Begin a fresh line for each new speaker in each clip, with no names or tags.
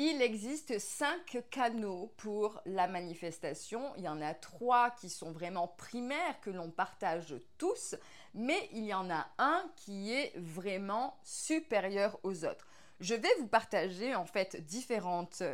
Il existe cinq canaux pour la manifestation. Il y en a trois qui sont vraiment primaires, que l'on partage tous, mais il y en a un qui est vraiment supérieur aux autres. Je vais vous partager en fait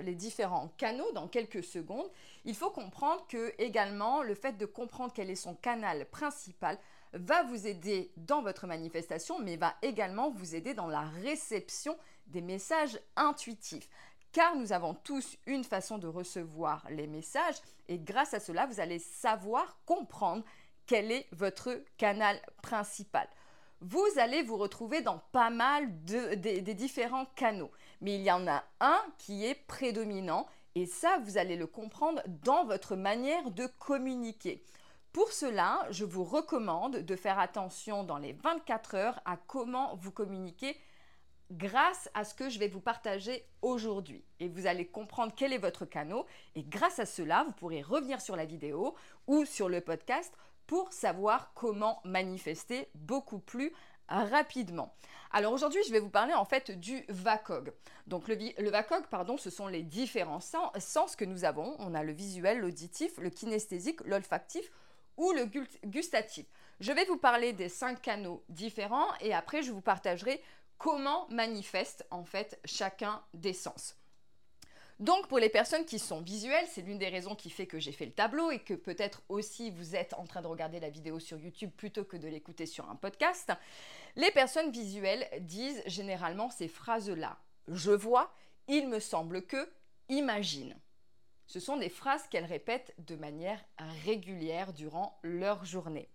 les différents canaux dans quelques secondes. Il faut comprendre que également le fait de comprendre quel est son canal principal va vous aider dans votre manifestation, mais va également vous aider dans la réception des messages intuitifs car nous avons tous une façon de recevoir les messages et grâce à cela, vous allez savoir comprendre quel est votre canal principal. Vous allez vous retrouver dans pas mal de, des différents canaux, mais il y en a un qui est prédominant et ça, vous allez le comprendre dans votre manière de communiquer. Pour cela, je vous recommande de faire attention dans les 24 heures à comment vous communiquez grâce à ce que je vais vous partager aujourd'hui. Et vous allez comprendre quel est votre canal. Et grâce à cela, vous pourrez revenir sur la vidéo ou sur le podcast pour savoir comment manifester beaucoup plus rapidement. Alors aujourd'hui, je vais vous parler en fait du VACOG. Donc le, le VACOG, pardon, ce sont les différents sens, sens que nous avons. On a le visuel, l'auditif, le kinesthésique, l'olfactif ou le gustatif. Je vais vous parler des cinq canaux différents et après je vous partagerai comment manifeste en fait chacun des sens. Donc pour les personnes qui sont visuelles, c'est l'une des raisons qui fait que j'ai fait le tableau et que peut-être aussi vous êtes en train de regarder la vidéo sur YouTube plutôt que de l'écouter sur un podcast. Les personnes visuelles disent généralement ces phrases-là. Je vois, il me semble que, imagine. Ce sont des phrases qu'elles répètent de manière régulière durant leur journée.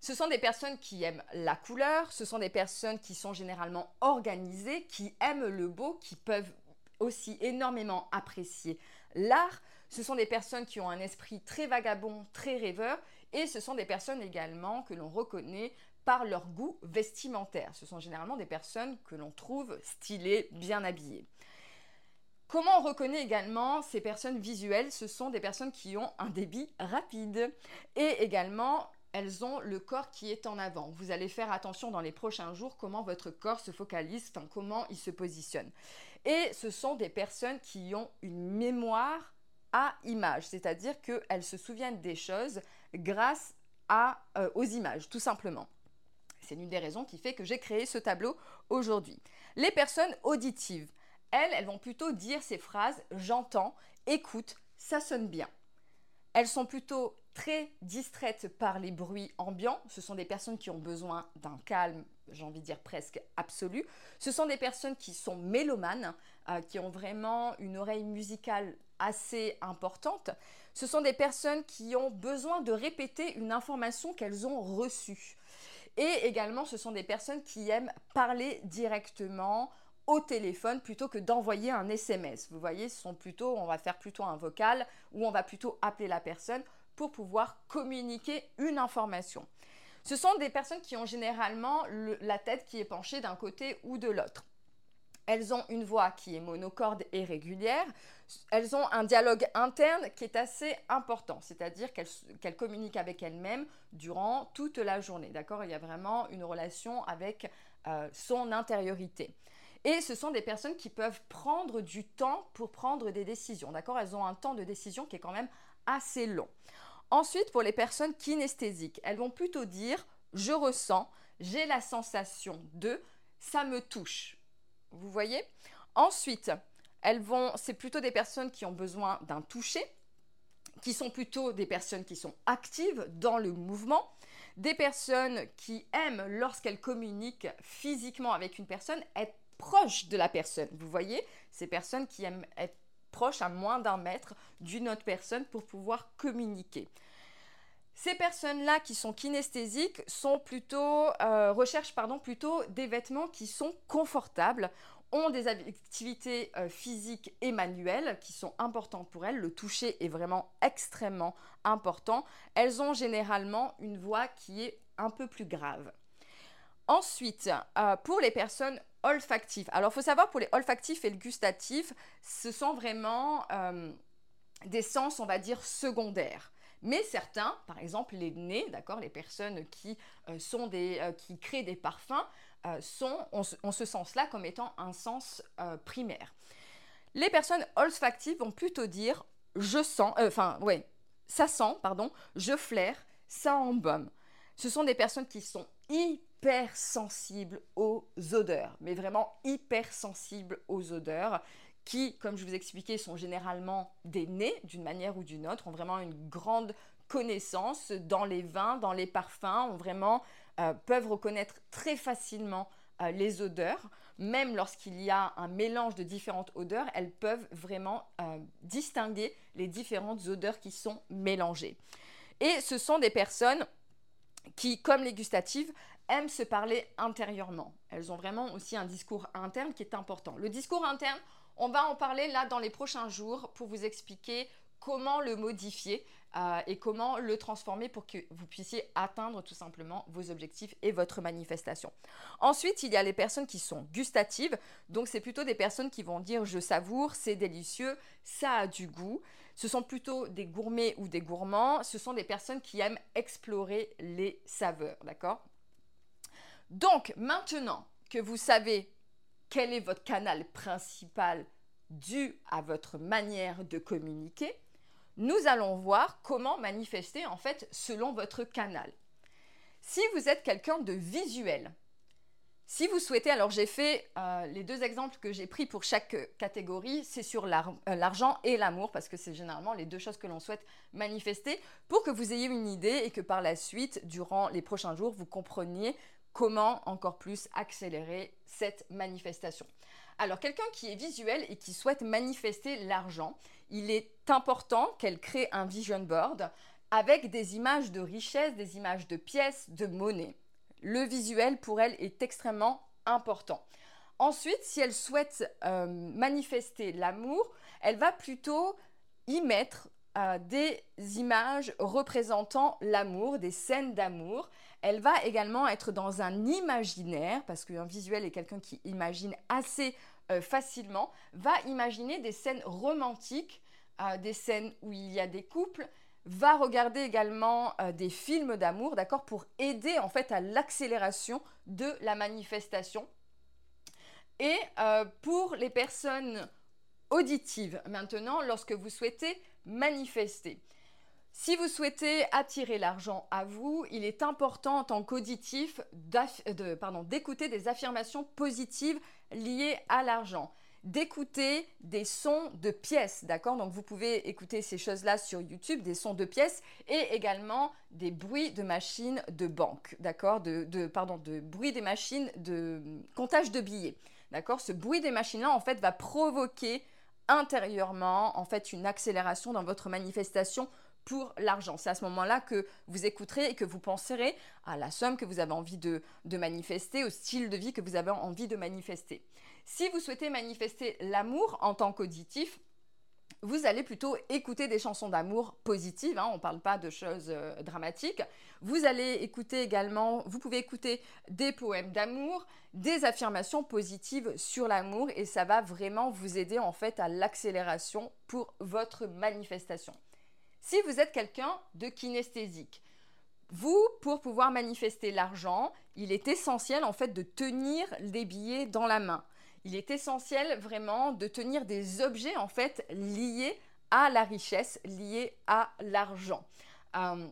Ce sont des personnes qui aiment la couleur, ce sont des personnes qui sont généralement organisées, qui aiment le beau, qui peuvent aussi énormément apprécier l'art. Ce sont des personnes qui ont un esprit très vagabond, très rêveur, et ce sont des personnes également que l'on reconnaît par leur goût vestimentaire. Ce sont généralement des personnes que l'on trouve stylées, bien habillées. Comment on reconnaît également ces personnes visuelles? Ce sont des personnes qui ont un débit rapide et également elles ont le corps qui est en avant. Vous allez faire attention dans les prochains jours comment votre corps se focalise, comment il se positionne. Et ce sont des personnes qui ont une mémoire à image, c'est-à-dire qu'elles se souviennent des choses grâce euh, aux images, tout simplement. C'est l'une des raisons qui fait que j'ai créé ce tableau aujourd'hui. Les personnes auditives, elles, elles vont plutôt dire ces phrases j'entends, écoute, ça sonne bien. Elles sont plutôt très distraites par les bruits ambiants. Ce sont des personnes qui ont besoin d'un calme, j'ai envie de dire presque absolu. Ce sont des personnes qui sont mélomanes, euh, qui ont vraiment une oreille musicale assez importante. Ce sont des personnes qui ont besoin de répéter une information qu'elles ont reçue. Et également, ce sont des personnes qui aiment parler directement au téléphone plutôt que d'envoyer un SMS. Vous voyez, ce sont plutôt, on va faire plutôt un vocal ou on va plutôt appeler la personne pour pouvoir communiquer une information. Ce sont des personnes qui ont généralement la tête qui est penchée d'un côté ou de l'autre. Elles ont une voix qui est monocorde et régulière. Elles ont un dialogue interne qui est assez important, c'est-à-dire qu'elles communiquent avec elles-mêmes durant toute la journée. D'accord? Il y a vraiment une relation avec euh, son intériorité. Et ce sont des personnes qui peuvent prendre du temps pour prendre des décisions. D'accord? Elles ont un temps de décision qui est quand même assez long. Ensuite, pour les personnes kinesthésiques, elles vont plutôt dire je ressens, j'ai la sensation de, ça me touche. Vous voyez? Ensuite, elles vont, c'est plutôt des personnes qui ont besoin d'un toucher, qui sont plutôt des personnes qui sont actives dans le mouvement, des personnes qui aiment lorsqu'elles communiquent physiquement avec une personne être proche de la personne. Vous voyez, ces personnes qui aiment être proches à moins d'un mètre d'une autre personne pour pouvoir communiquer. Ces personnes-là qui sont kinesthésiques sont plutôt, euh, recherchent pardon, plutôt des vêtements qui sont confortables, ont des activités euh, physiques et manuelles qui sont importantes pour elles. Le toucher est vraiment extrêmement important. Elles ont généralement une voix qui est un peu plus grave. Ensuite, euh, pour les personnes olfactifs. Alors, il faut savoir pour les olfactifs et le gustatif, ce sont vraiment euh, des sens, on va dire, secondaires. Mais certains, par exemple les nez, d'accord, les personnes qui, euh, sont des, euh, qui créent des parfums, sont, ont, ce sens-là comme étant un sens primaire. Les personnes olfactives vont plutôt dire je sens, euh, enfin, ouais, ça sent, pardon, je flaire, ça embaume. Ce sont des personnes qui sont hyper sensibles aux odeurs, mais vraiment hyper sensibles aux odeurs, qui, comme je vous expliquais, sont généralement des nez d'une manière ou d'une autre, ont vraiment une grande connaissance dans les vins, dans les parfums, ont vraiment euh, peuvent reconnaître très facilement euh, les odeurs. Même lorsqu'il y a un mélange de différentes odeurs, elles peuvent vraiment euh, distinguer les différentes odeurs qui sont mélangées. Et ce sont des personnes qui, comme les gustatives, aiment se parler intérieurement. Elles ont vraiment aussi un discours interne qui est important. Le discours interne, on va en parler là dans les prochains jours pour vous expliquer comment le modifier euh, et comment le transformer pour que vous puissiez atteindre tout simplement vos objectifs et votre manifestation. Ensuite, il y a les personnes qui sont gustatives. Donc, c'est plutôt des personnes qui vont dire je savoure, c'est délicieux, ça a du goût. Ce sont plutôt des gourmets ou des gourmands. Ce sont des personnes qui aiment explorer les saveurs, d'accord? Donc, maintenant que vous savez quel est votre canal principal dû à votre manière de communiquer, nous allons voir comment manifester en fait selon votre canal. Si vous êtes quelqu'un de visuel, si vous souhaitez, alors j'ai fait euh, les deux exemples que j'ai pris pour chaque catégorie, c'est sur euh, l'argent et l'amour, parce que c'est généralement les deux choses que l'on souhaite manifester, pour que vous ayez une idée et que par la suite, durant les prochains jours, vous compreniez comment encore plus accélérer cette manifestation. Alors quelqu'un qui est visuel et qui souhaite manifester l'argent, il est important qu'elle crée un vision board avec des images de richesse, des images de pièces, de monnaie. Le visuel pour elle est extrêmement important. Ensuite, si elle souhaite euh, manifester l'amour, elle va plutôt y mettre euh, des images représentant l'amour, des scènes d'amour. Elle va également être dans un imaginaire, parce qu'un visuel est quelqu'un qui imagine assez euh, facilement, va imaginer des scènes romantiques, euh, des scènes où il y a des couples, va regarder également des films d'amour, d'accord, pour aider en fait à l'accélération de la manifestation. Et pour les personnes auditives, maintenant, lorsque vous souhaitez manifester, si vous souhaitez attirer l'argent à vous, il est important en tant qu'auditif d'écouter des affirmations positives liées à l'argent d'écouter des sons de pièces, d'accord? Donc vous pouvez écouter ces choses-là sur YouTube, des sons de pièces et également des bruits de machines de banque, d'accord? De, Pardon, de bruit des machines de comptage de billets, d'accord? Ce bruit des machines-là, en fait, va provoquer intérieurement, en fait, une accélération dans votre manifestation pour l'argent. C'est à ce moment-là que vous écouterez et que vous penserez à la somme que vous avez envie de, manifester, au style de vie que vous avez envie de manifester. Si vous souhaitez manifester l'amour en tant qu'auditif, vous allez plutôt écouter des chansons d'amour positives, hein, on ne parle pas de choses euh, dramatiques. Vous allez écouter également, vous pouvez écouter des poèmes d'amour, des affirmations positives sur l'amour et ça va vraiment vous aider en fait à l'accélération pour votre manifestation. Si vous êtes quelqu'un de kinesthésique, vous, pour pouvoir manifester l'argent, il est essentiel en fait de tenir des billets dans la main. Il est essentiel vraiment de tenir des objets en fait liés à la richesse, liés à l'argent. Euh,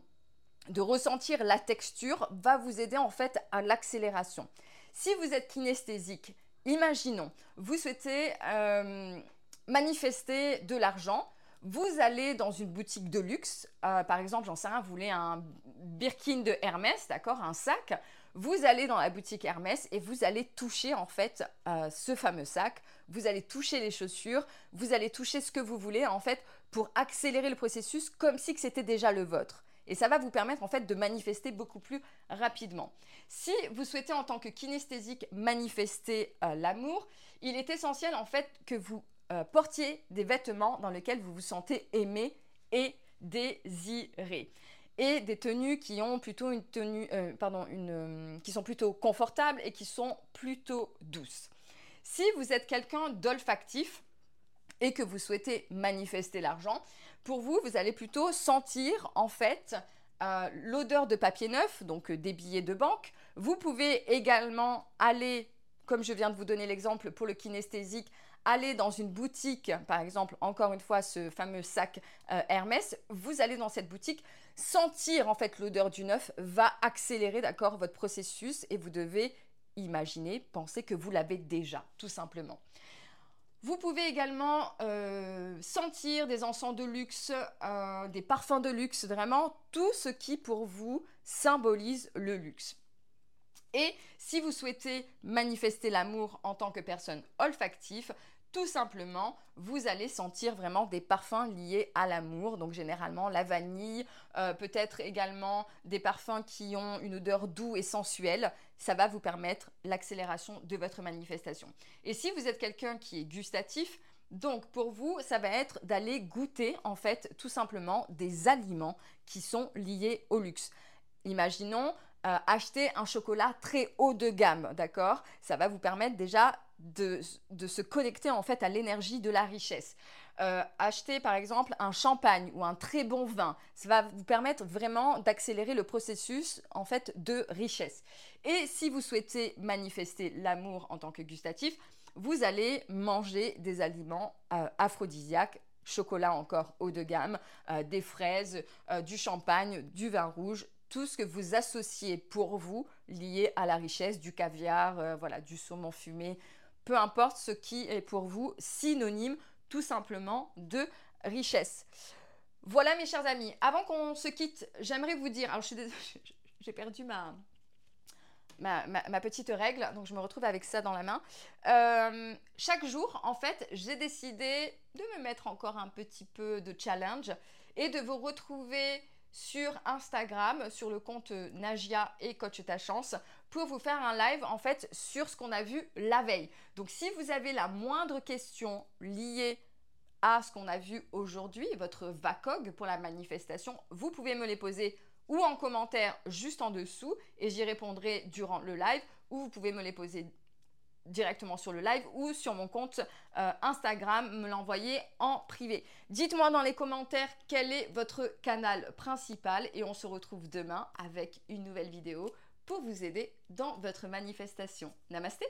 de ressentir la texture va vous aider en fait à l'accélération. Si vous êtes kinesthésique, imaginons, vous souhaitez euh, manifester de l'argent, vous allez dans une boutique de luxe, euh, par exemple, j'en sais rien, vous voulez un Birkin de Hermès, d'accord, un sac. Vous allez dans la boutique Hermès et vous allez toucher en fait euh, ce fameux sac. Vous allez toucher les chaussures, vous allez toucher ce que vous voulez en fait pour accélérer le processus comme si c'était déjà le vôtre. Et ça va vous permettre en fait de manifester beaucoup plus rapidement. Si vous souhaitez en tant que kinesthésique manifester euh, l'amour, il est essentiel en fait que vous euh, portiez des vêtements dans lesquels vous vous sentez aimé et désiré. Et des tenues qui ont plutôt une tenue, euh, pardon, euh, qui sont plutôt confortables et qui sont plutôt douces. Si vous êtes quelqu'un d'olfactif et que vous souhaitez manifester l'argent, pour vous, vous allez plutôt sentir en fait l'odeur de papier neuf, donc des billets de banque. Vous pouvez également aller, comme je viens de vous donner l'exemple pour le kinesthésique, allez dans une boutique, par exemple, encore une fois, ce fameux sac euh, Hermès, vous allez dans cette boutique, sentir en fait l'odeur du neuf va accélérer, d'accord, votre processus et vous devez imaginer, penser que vous l'avez déjà, tout simplement. Vous pouvez également euh, sentir des encens de luxe, euh, des parfums de luxe, vraiment tout ce qui pour vous symbolise le luxe. Et si vous souhaitez manifester l'amour en tant que personne olfactive, tout simplement, vous allez sentir vraiment des parfums liés à l'amour. Donc généralement la vanille, euh, peut-être également des parfums qui ont une odeur douce et sensuelle. Ça va vous permettre l'accélération de votre manifestation. Et si vous êtes quelqu'un qui est gustatif, donc pour vous, ça va être d'aller goûter en fait tout simplement des aliments qui sont liés au luxe. Imaginons euh, acheter un chocolat très haut de gamme, d'accord? Ça va vous permettre déjà de, se connecter en fait à l'énergie de la richesse. Euh, acheter par exemple un champagne ou un très bon vin, ça va vous permettre vraiment d'accélérer le processus en fait de richesse. Et si vous souhaitez manifester l'amour en tant que gustatif, vous allez manger des aliments euh, aphrodisiaques chocolat encore haut de gamme, des fraises, du champagne, du vin rouge, tout ce que vous associez pour vous lié à la richesse du caviar, euh, voilà, du saumon fumé, peu importe ce qui est pour vous synonyme tout simplement de richesse. Voilà mes chers amis, avant qu'on se quitte, j'aimerais vous dire, alors je suis j'ai perdu ma, ma, petite règle, donc je me retrouve avec ça dans la main. Euh, chaque jour, en fait, j'ai décidé de me mettre encore un petit peu de challenge et de vous retrouver sur Instagram, sur le compte Nagia et Coach Ta Chance, pour vous faire un live en fait sur ce qu'on a vu la veille. Donc si vous avez la moindre question liée à ce qu'on a vu aujourd'hui, votre VACOG pour la manifestation, vous pouvez me les poser ou en commentaire juste en dessous et j'y répondrai durant le live ou vous pouvez me les poser directement sur le live ou sur mon compte euh, Instagram, me l'envoyer en privé. Dites-moi dans les commentaires quel est votre canal principal et on se retrouve demain avec une nouvelle vidéo pour vous aider dans votre manifestation. Namasté